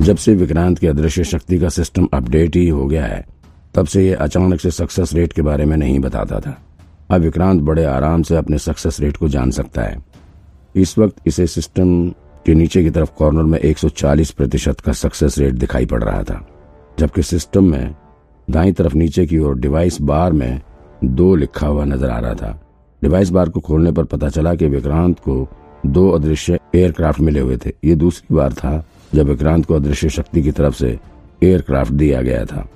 जब से विक्रांत की अदृश्य शक्ति का सिस्टम अपडेट ही हो गया है, तब से ये अचानक से सक्सेस रेट के बारे में नहीं बताता था। अब विक्रांत बड़े आराम से अपने सक्सेस रेट को जान सकता है। इस वक्त इसे सिस्टम के नीचे की तरफ़ कॉर्नर में 140 प्रतिशत का सक्सेस रेट दिखाई पड़ रहा था, जबकि सिस्टम में दाई तरफ़ नीचे की ओर डिवाइस बार में दो लिखा हुआ नज़र आ रहा था। डिवाइस बार को खोलने पर पता चला कि विक्रांत को दो अदृश्य एयरक्राफ्ट मिले हुए थे। ये दूसरी बार था जब विक्रांत को अदृश्य शक्ति की तरफ़ से एयरक्राफ्ट दिया गया था।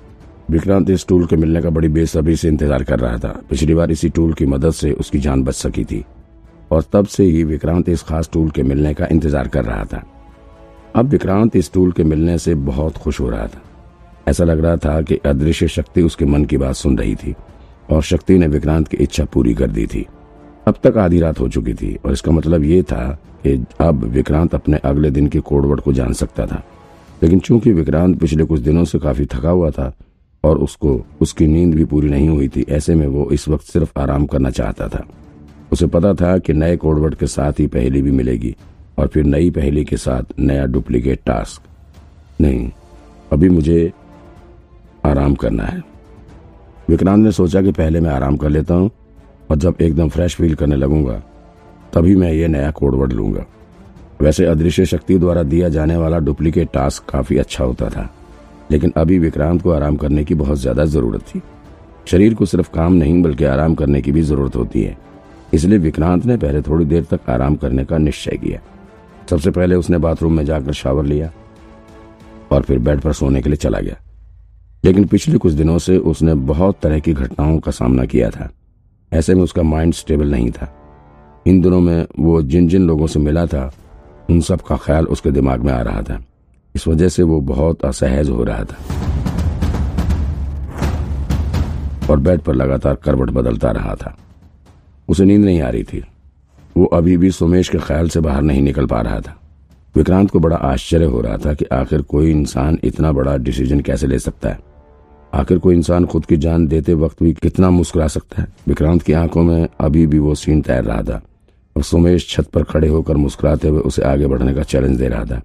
विक्रांत इस टूल के मिलने का बड़ी बेसब्री से इंतज़ार कर रहा था। पिछली बार इसी टूल की मदद से उसकी जान बच सकी थी। और तब से ही विक्रांत इस खास टूल के मिलने का इंतज़ार कर रहा था। अब विक्रांत इस टूल के मिलने से बहुत खुश हो रहा था। ऐसा लग रहा था कि अदृश्य शक्ति उसके मन की बात सुन रही थी, और शक्ति ने विक्रांत की इच्छा पूरी कर दी थी। अब तक आधी रात हो चुकी थी और इसका मतलब ये था कि अब विक्रांत अपने अगले दिन के कोडवर्ड को जान सकता था। लेकिन चूँकि विक्रांत पिछले कुछ दिनों से काफ़ी थका हुआ था और उसको, उसकी नींद भी पूरी नहीं हुई थी, ऐसे में वो इस वक्त सिर्फ़ आराम करना चाहता था। उसे पता था कि नए कोडवर्ड के साथ ही पहली भी मिलेगी और फिर नई पहली के साथ नया डुप्लीकेट टास्क। नहीं, अभी मुझे आराम करना है। विक्रांत ने सोचा कि पहले मैं आराम कर लेता हूँ और जब एकदम फ्रेश फील करने लगूँगा, तभी मैं ये नया कोडवर्ड लूँगा। वैसे अदृश्य शक्ति द्वारा दिया जाने वाला डुप्लीकेट टास्क काफ़ी अच्छा होता था, लेकिन अभी विक्रांत को आराम करने की बहुत ज़्यादा ज़रूरत थी। शरीर को सिर्फ़ काम नहीं, बल्कि आराम करने की भी ज़रूरत होती है। इसलिए विक्रांत ने पहले थोड़ी देर तक आराम करने का निश्चय किया। सबसे पहले उसने बाथरूम में जाकर शावर लिया और फिर बेड पर सोने के लिए चला गया। लेकिन पिछले कुछ दिनों से उसने बहुत तरह की घटनाओं का सामना किया था। ऐसे में उसका माइंड स्टेबल नहीं था। इन दिनों में वो जिन जिन लोगों से मिला था, उन सब का ख्याल उसके दिमाग में आ रहा था। इस वजह से वो बहुत असहज हो रहा था। और बेड पर लगातार करवट बदलता रहा था। उसे नींद नहीं आ रही थी। वो अभी भी सुमेश के ख्याल से बाहर नहीं निकल पा रहा था। विक्रांत को बड़ा आश्चर्य हो रहा था कि आखिर कोई इंसान इतना बड़ा डिसीज़न कैसे ले सकता है। आखिर कोई इंसान खुद की जान देते वक्त भी कितना मुस्कुरा सकता है? विक्रांत की आँखों में अभी भी वो सीन तैर रहा था और सुमेश छत पर खड़े होकर मुस्कुराते हुए उसे आगे बढ़ने का चैलेंज दे रहा था।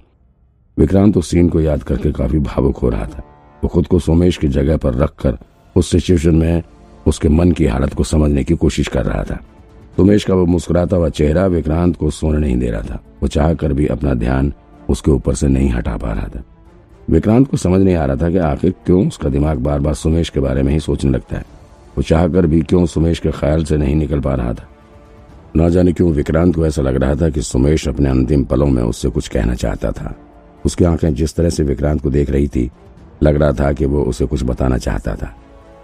विक्रांत उस सीन को याद करके काफ़ी भावुक हो रहा था। वो खुद को सोमेश की जगह पर रखकर उस सिचुएशन में उसके मन की हालत को समझने की कोशिश कर रहा था। सोमेश का वो मुस्कुराता हुआ चेहरा विक्रांत को सोने नहीं दे रहा था। वो चाह कर भी अपना ध्यान उसके ऊपर से नहीं हटा पा रहा था। विक्रांत को समझ नहीं आ रहा था कि आखिर क्यों उसका दिमाग बार बार सुमेश के बारे में ही सोचने लगता है। वो चाह कर भी क्यों सुमेश के ख्याल से नहीं निकल पा रहा था। न जाने क्यों विक्रांत को ऐसा लग रहा था कि सुमेश अपने अंतिम पलों में उससे कुछ कहना चाहता था। उसकी आँखें जिस तरह से विक्रांत को देख रही थी, लग रहा था कि वो उसे कुछ बताना चाहता था।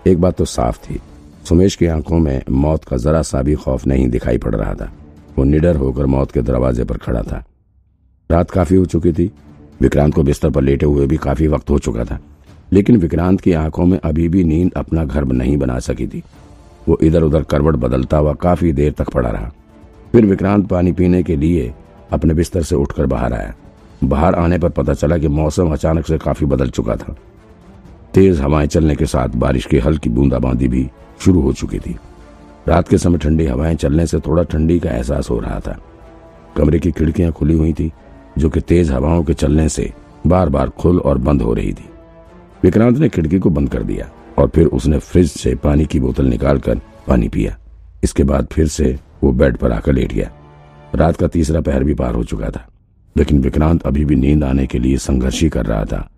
एक बात तो साफ़ थी, सुमेश की आँखों में मौत का जरा सा भी खौफ नहीं दिखाई पड़ रहा था। वो निडर होकर मौत के दरवाजे पर खड़ा था। रात काफ़ी हो चुकी थी विक्रांत को बिस्तर पर लेटे हुए भी काफ़ी वक्त हो चुका था, लेकिन विक्रांत की आँखों में अभी भी नींद अपना घर नहीं बना सकी थी। वो इधर उधर करवट बदलता हुआ काफ़ी देर तक पड़ा रहा। फिर विक्रांत पानी पीने के लिए अपने बिस्तर से उठकर बाहर आया। बाहर आने पर पता चला कि मौसम अचानक से काफ़ी बदल चुका था। तेज हवाएँ चलने के साथ बारिश की हल्की बूंदाबांदी भी शुरू हो चुकी थी। रात के समय ठंडी हवाएँ चलने से थोड़ा ठंडी का एहसास हो रहा था। कमरे की खिड़कियाँ खुली हुई थी जो कि तेज हवाओं के चलने से बार बार खुल और बंद हो रही थी। विक्रांत ने खिड़की को बंद कर दिया और फिर उसने फ्रिज से पानी की बोतल निकालकर पानी पिया। इसके बाद फिर से वो बेड पर आकर लेट गया। रात का तीसरा पहर भी पार हो चुका था, लेकिन विक्रांत अभी भी नींद आने के लिए संघर्ष ही कर रहा था।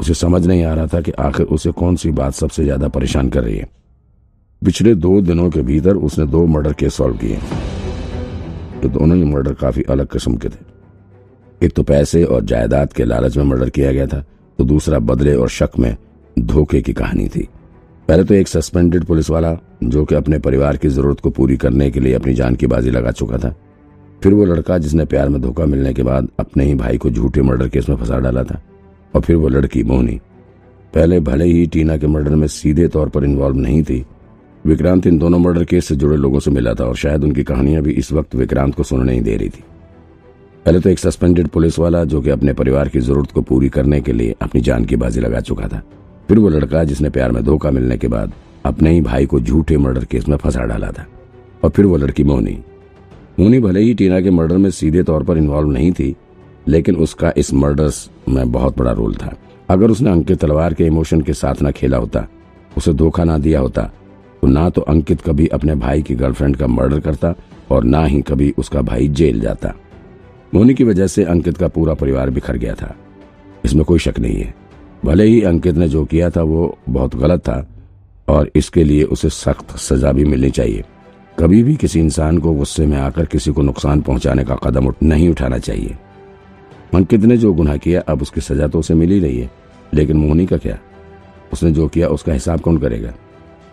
उसे समझ नहीं आ रहा था कि आखिर उसे कौन सी बात सबसे ज़्यादा परेशान कर रही है। पिछले दो दिनों के भीतर उसने दो मर्डर केस सॉल्व किए। तो दोनों ही मर्डर काफ़ी अलग किस्म के थे। एक तो पैसे और जायदाद के लालच में मर्डर किया गया था तो दूसरा बदले और शक में धोखे की कहानी थी। पहले तो एक सस्पेंडेड पुलिस वाला, जो कि अपने परिवार की ज़रूरत को पूरी करने के लिए अपनी जान की बाजी लगा चुका था। फिर वो लड़का जिसने प्यार में धोखा मिलने के बाद अपने ही भाई को झूठे मर्डर केस में फंसा डाला था, और फिर वो लड़की मोहनी। पहले भले ही टीना के मर्डर में सीधे तौर पर इन्वॉल्व नहीं थी, विक्रांत इन दोनों मर्डर केस से जुड़े लोगों से मिला था, और शायद उनकी कहानियाँ भी इस वक्त विक्रांत को सुनने नहीं दे रही थी। पहले तो एक सस्पेंडेड पुलिस वाला जो कि अपने परिवार की ज़रूरत को पूरी करने के लिए अपनी जान की बाजी लगा चुका था। फिर वो लड़का जिसने प्यार में धोखा मिलने के बाद अपने ही भाई को झूठे मर्डर केस में फंसा डाला था। और फिर वो लड़की मोनी। मोनी भले ही टीना के मर्डर में सीधे तौर पर इन्वॉल्व नहीं थी, लेकिन उसका इस मर्डर्स में बहुत बड़ा रोल था। अगर उसने अंकित तलवार के इमोशन के साथ ना खेला होता, उसे धोखा ना दिया होता तो ना तो अंकित कभी अपने भाई की गर्लफ्रेंड का मर्डर करता और ना ही कभी उसका भाई जेल जाता। मोनी की वजह से अंकित का पूरा परिवार बिखर गया था। इसमें कोई शक नहीं है। भले ही अंकित ने जो किया था, वो बहुत गलत था, और इसके लिए उसे सख्त सजा भी मिलनी चाहिए। कभी भी किसी इंसान को गुस्से में आकर किसी को नुकसान पहुँचाने का कदम उठ नहीं उठाना चाहिए। अंकित ने जो गुनाह किया, अब उसकी सजा तो उसे मिल ही रही है। लेकिन मोहनी का क्या? उसने जो किया, उसका हिसाब कौन करेगा?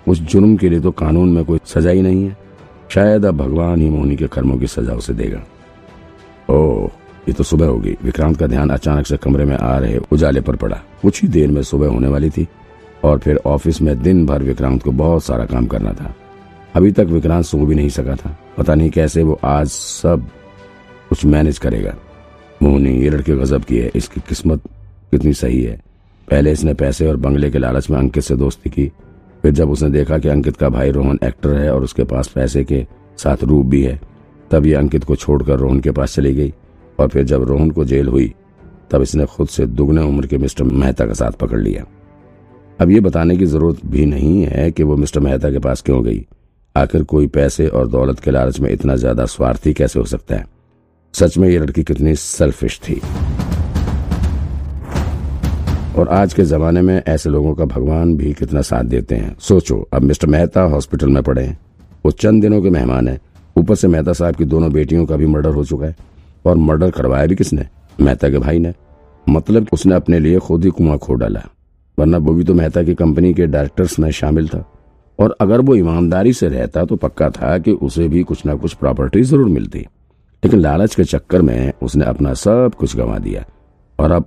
उस जुर्म के लिए तो कानून में कोई सजा ही नहीं है। शायद अब भगवान ही मोहनी के कर्मों की सजा उसे देगा। ओह, ये तो सुबह होगी। विक्रांत का ध्यान अचानक से कमरे में आ रहे उजाले पर पड़ा। कुछ ही देर में सुबह होने वाली थी और फिर ऑफ़िस में दिन भर विक्रांत को बहुत सारा काम करना था। अभी तक विक्रांत सो भी नहीं सका था। पता नहीं कैसे वो आज सब कुछ मैनेज करेगा। मोहनी ये लड़के गजब की है। इसकी किस्मत कितनी सही है। पहले इसने पैसे और बंगले के लालच में अंकित से दोस्ती की। फिर जब उसने देखा कि अंकित का भाई रोहन एक्टर है और उसके पास पैसे के साथ रूप भी है तब अंकित को छोड़कर रोहन के पास चली गई और फिर जब रोहन को जेल हुई, तब इसने खुद से दुगने उम्र के मिस्टर मेहता का साथ पकड़ लिया। अब ये बताने की ज़रूरत भी नहीं है कि वो मिस्टर मेहता के पास क्यों गई। आखिर कोई पैसे और दौलत के लालच में इतना ज़्यादा स्वार्थी कैसे हो सकता है? सच में ये लड़की कितनी सेल्फिश थी। और आज के जमाने में ऐसे लोगों का भगवान भी कितना साथ देते हैं। सोचो, अब मिस्टर मेहता हॉस्पिटल में पड़े हैं। वो चंद दिनों के मेहमान है। ऊपर से मेहता साहब की दोनों बेटियों का भी मर्डर हो चुका है और मर्डर करवाया भी किसने? मेहता के भाई ने। मतलब उसने अपने लिए खुद ही कुआँ खो डाला। वरना वो भी तो मेहता की कंपनी के डायरेक्टर्स में शामिल था। और अगर वो ईमानदारी से रहता तो पक्का था कि उसे भी कुछ ना कुछ प्रॉपर्टी ज़रूर मिलती। लेकिन लालच के चक्कर में उसने अपना सब कुछ गंवा दिया। और अब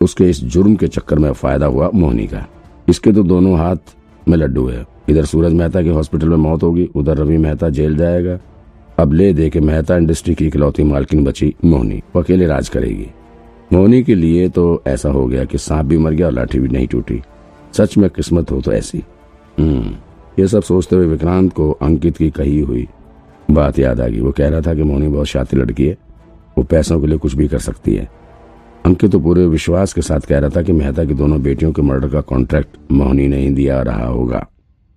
उसके इस जुर्म के चक्कर में फ़ायदा हुआ मोहनी का। इसके तो दोनों हाथ में लड्डू है। इधर सूरज मेहता की हॉस्पिटल में मौत होगी, उधर रवि मेहता जेल जाएगा। अब ले दे के मेहता इंडस्ट्री की इकलौती मालकिन बची मोहनी, वो अकेले राज करेगी। मोहनी के लिए तो ऐसा हो गया कि सांप भी मर गया और लाठी भी नहीं टूटी। सच में किस्मत हो तो ऐसी। हम्म ये सब सोचते हुए विक्रांत को अंकित की कही हुई बात याद आ गई। वो कह रहा था कि मोहनी बहुत शातिर लड़की है। वो पैसों के लिए कुछ भी कर सकती है। अंकित तो पूरे विश्वास के साथ कह रहा था कि मेहता की दोनों बेटियों के मर्डर का कॉन्ट्रैक्ट मोहनी नहीं दिया रहा होगा।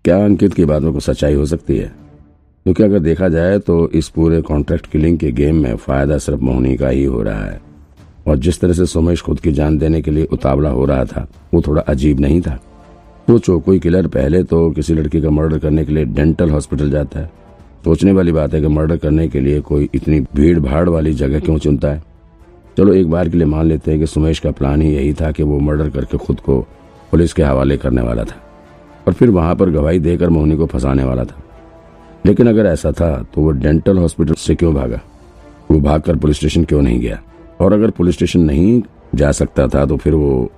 क्या अंकित की बातों को सच्चाई हो सकती है? क्योंकि अगर देखा जाए तो इस पूरे कॉन्ट्रैक्ट किलिंग के गेम में फ़ायदा सिर्फ़ मोहनी का ही हो रहा है। और जिस तरह से सोमेश खुद की जान देने के लिए उतावला हो रहा था, वो थोड़ा अजीब नहीं था। सोचो, कोई किलर पहले तो किसी लड़की का मर्डर करने के लिए डेंटल हॉस्पिटल जाता है। सोचने वाली बात है कि मर्डर करने के लिए कोई इतनी भीड़ भाड़ वाली जगह क्यों चुनता है? चलो एक बार के लिए मान लेते हैं कि सुमेश का प्लान ही यही था कि वो मर्डर करके खुद को पुलिस के हवाले करने वाला था। और फिर वहाँ पर गवाही देकर मोहनी को फंसाने वाला था। लेकिन अगर ऐसा था तो वो डेंटल हॉस्पिटल से क्यों भागा? वो भागकर पुलिस स्टेशन क्यों नहीं गया? और अगर पुलिस स्टेशन नहीं जा सकता था तो फिर वो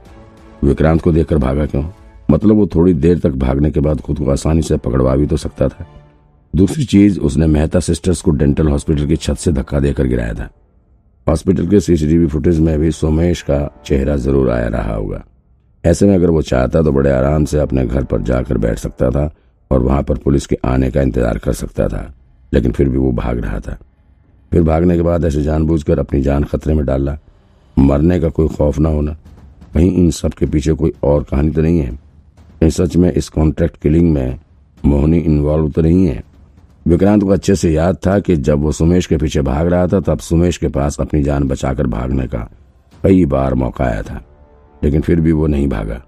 विक्रांत को देखकर भागा क्यों? मतलब वो थोड़ी देर तक भागने के बाद खुद को आसानी से पकड़वा भी तो सकता था। दूसरी चीज़, उसने मेहता सिस्टर्स को डेंटल हॉस्पिटल की छत से धक्का देकर गिराया था। हॉस्पिटल के सीसीटीवी फुटेज में भी सोमेश का चेहरा ज़रूर आया रहा होगा। ऐसे में अगर वो चाहता तो बड़े आराम से अपने घर पर जाकर बैठ सकता था और वहाँ पर पुलिस के आने का इंतज़ार कर सकता था, लेकिन फिर भी वो भाग रहा था। फिर भागने के बाद ऐसे जानबूझकर अपनी जान खतरे में डालना मरने का कोई खौफ ना होना। कहीं इन सब के पीछे कोई और कहानी तो नहीं है। सच में इस कॉन्ट्रैक्ट किलिंग में मोहनी इन्वॉल्व तो नहीं है। विक्रांत को अच्छे से याद था कि जब वो सुमेश के पीछे भाग रहा था, तब सुमेश के पास अपनी जान बचाकर भागने का कई बार मौका आया था, लेकिन फिर भी वो नहीं भागा।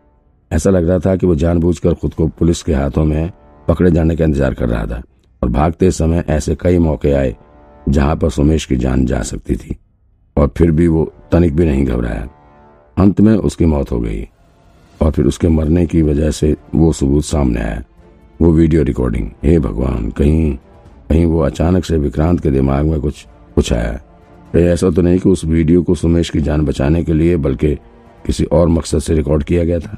ऐसा लग रहा था कि वो जानबूझकर खुद को पुलिस के हाथों में पकड़े जाने का इंतज़ार कर रहा था, और भागते समय ऐसे कई मौके आए जहाँ पर सुमेश की जान जा सकती थी, और फिर भी वो तनिक भी नहीं घबराया। अंत में उसकी मौत हो गई, और फिर उसके मरने की वजह से वो सबूत सामने आया। वो वीडियो रिकॉर्डिंग, हे भगवान, कहीं कहीं वो अचानक से विक्रांत के दिमाग में कुछ कुछ आया। ऐसा तो नहीं कि उस वीडियो को सुमेश की जान बचाने के लिए, बल्कि किसी और मकसद से रिकॉर्ड किया गया था।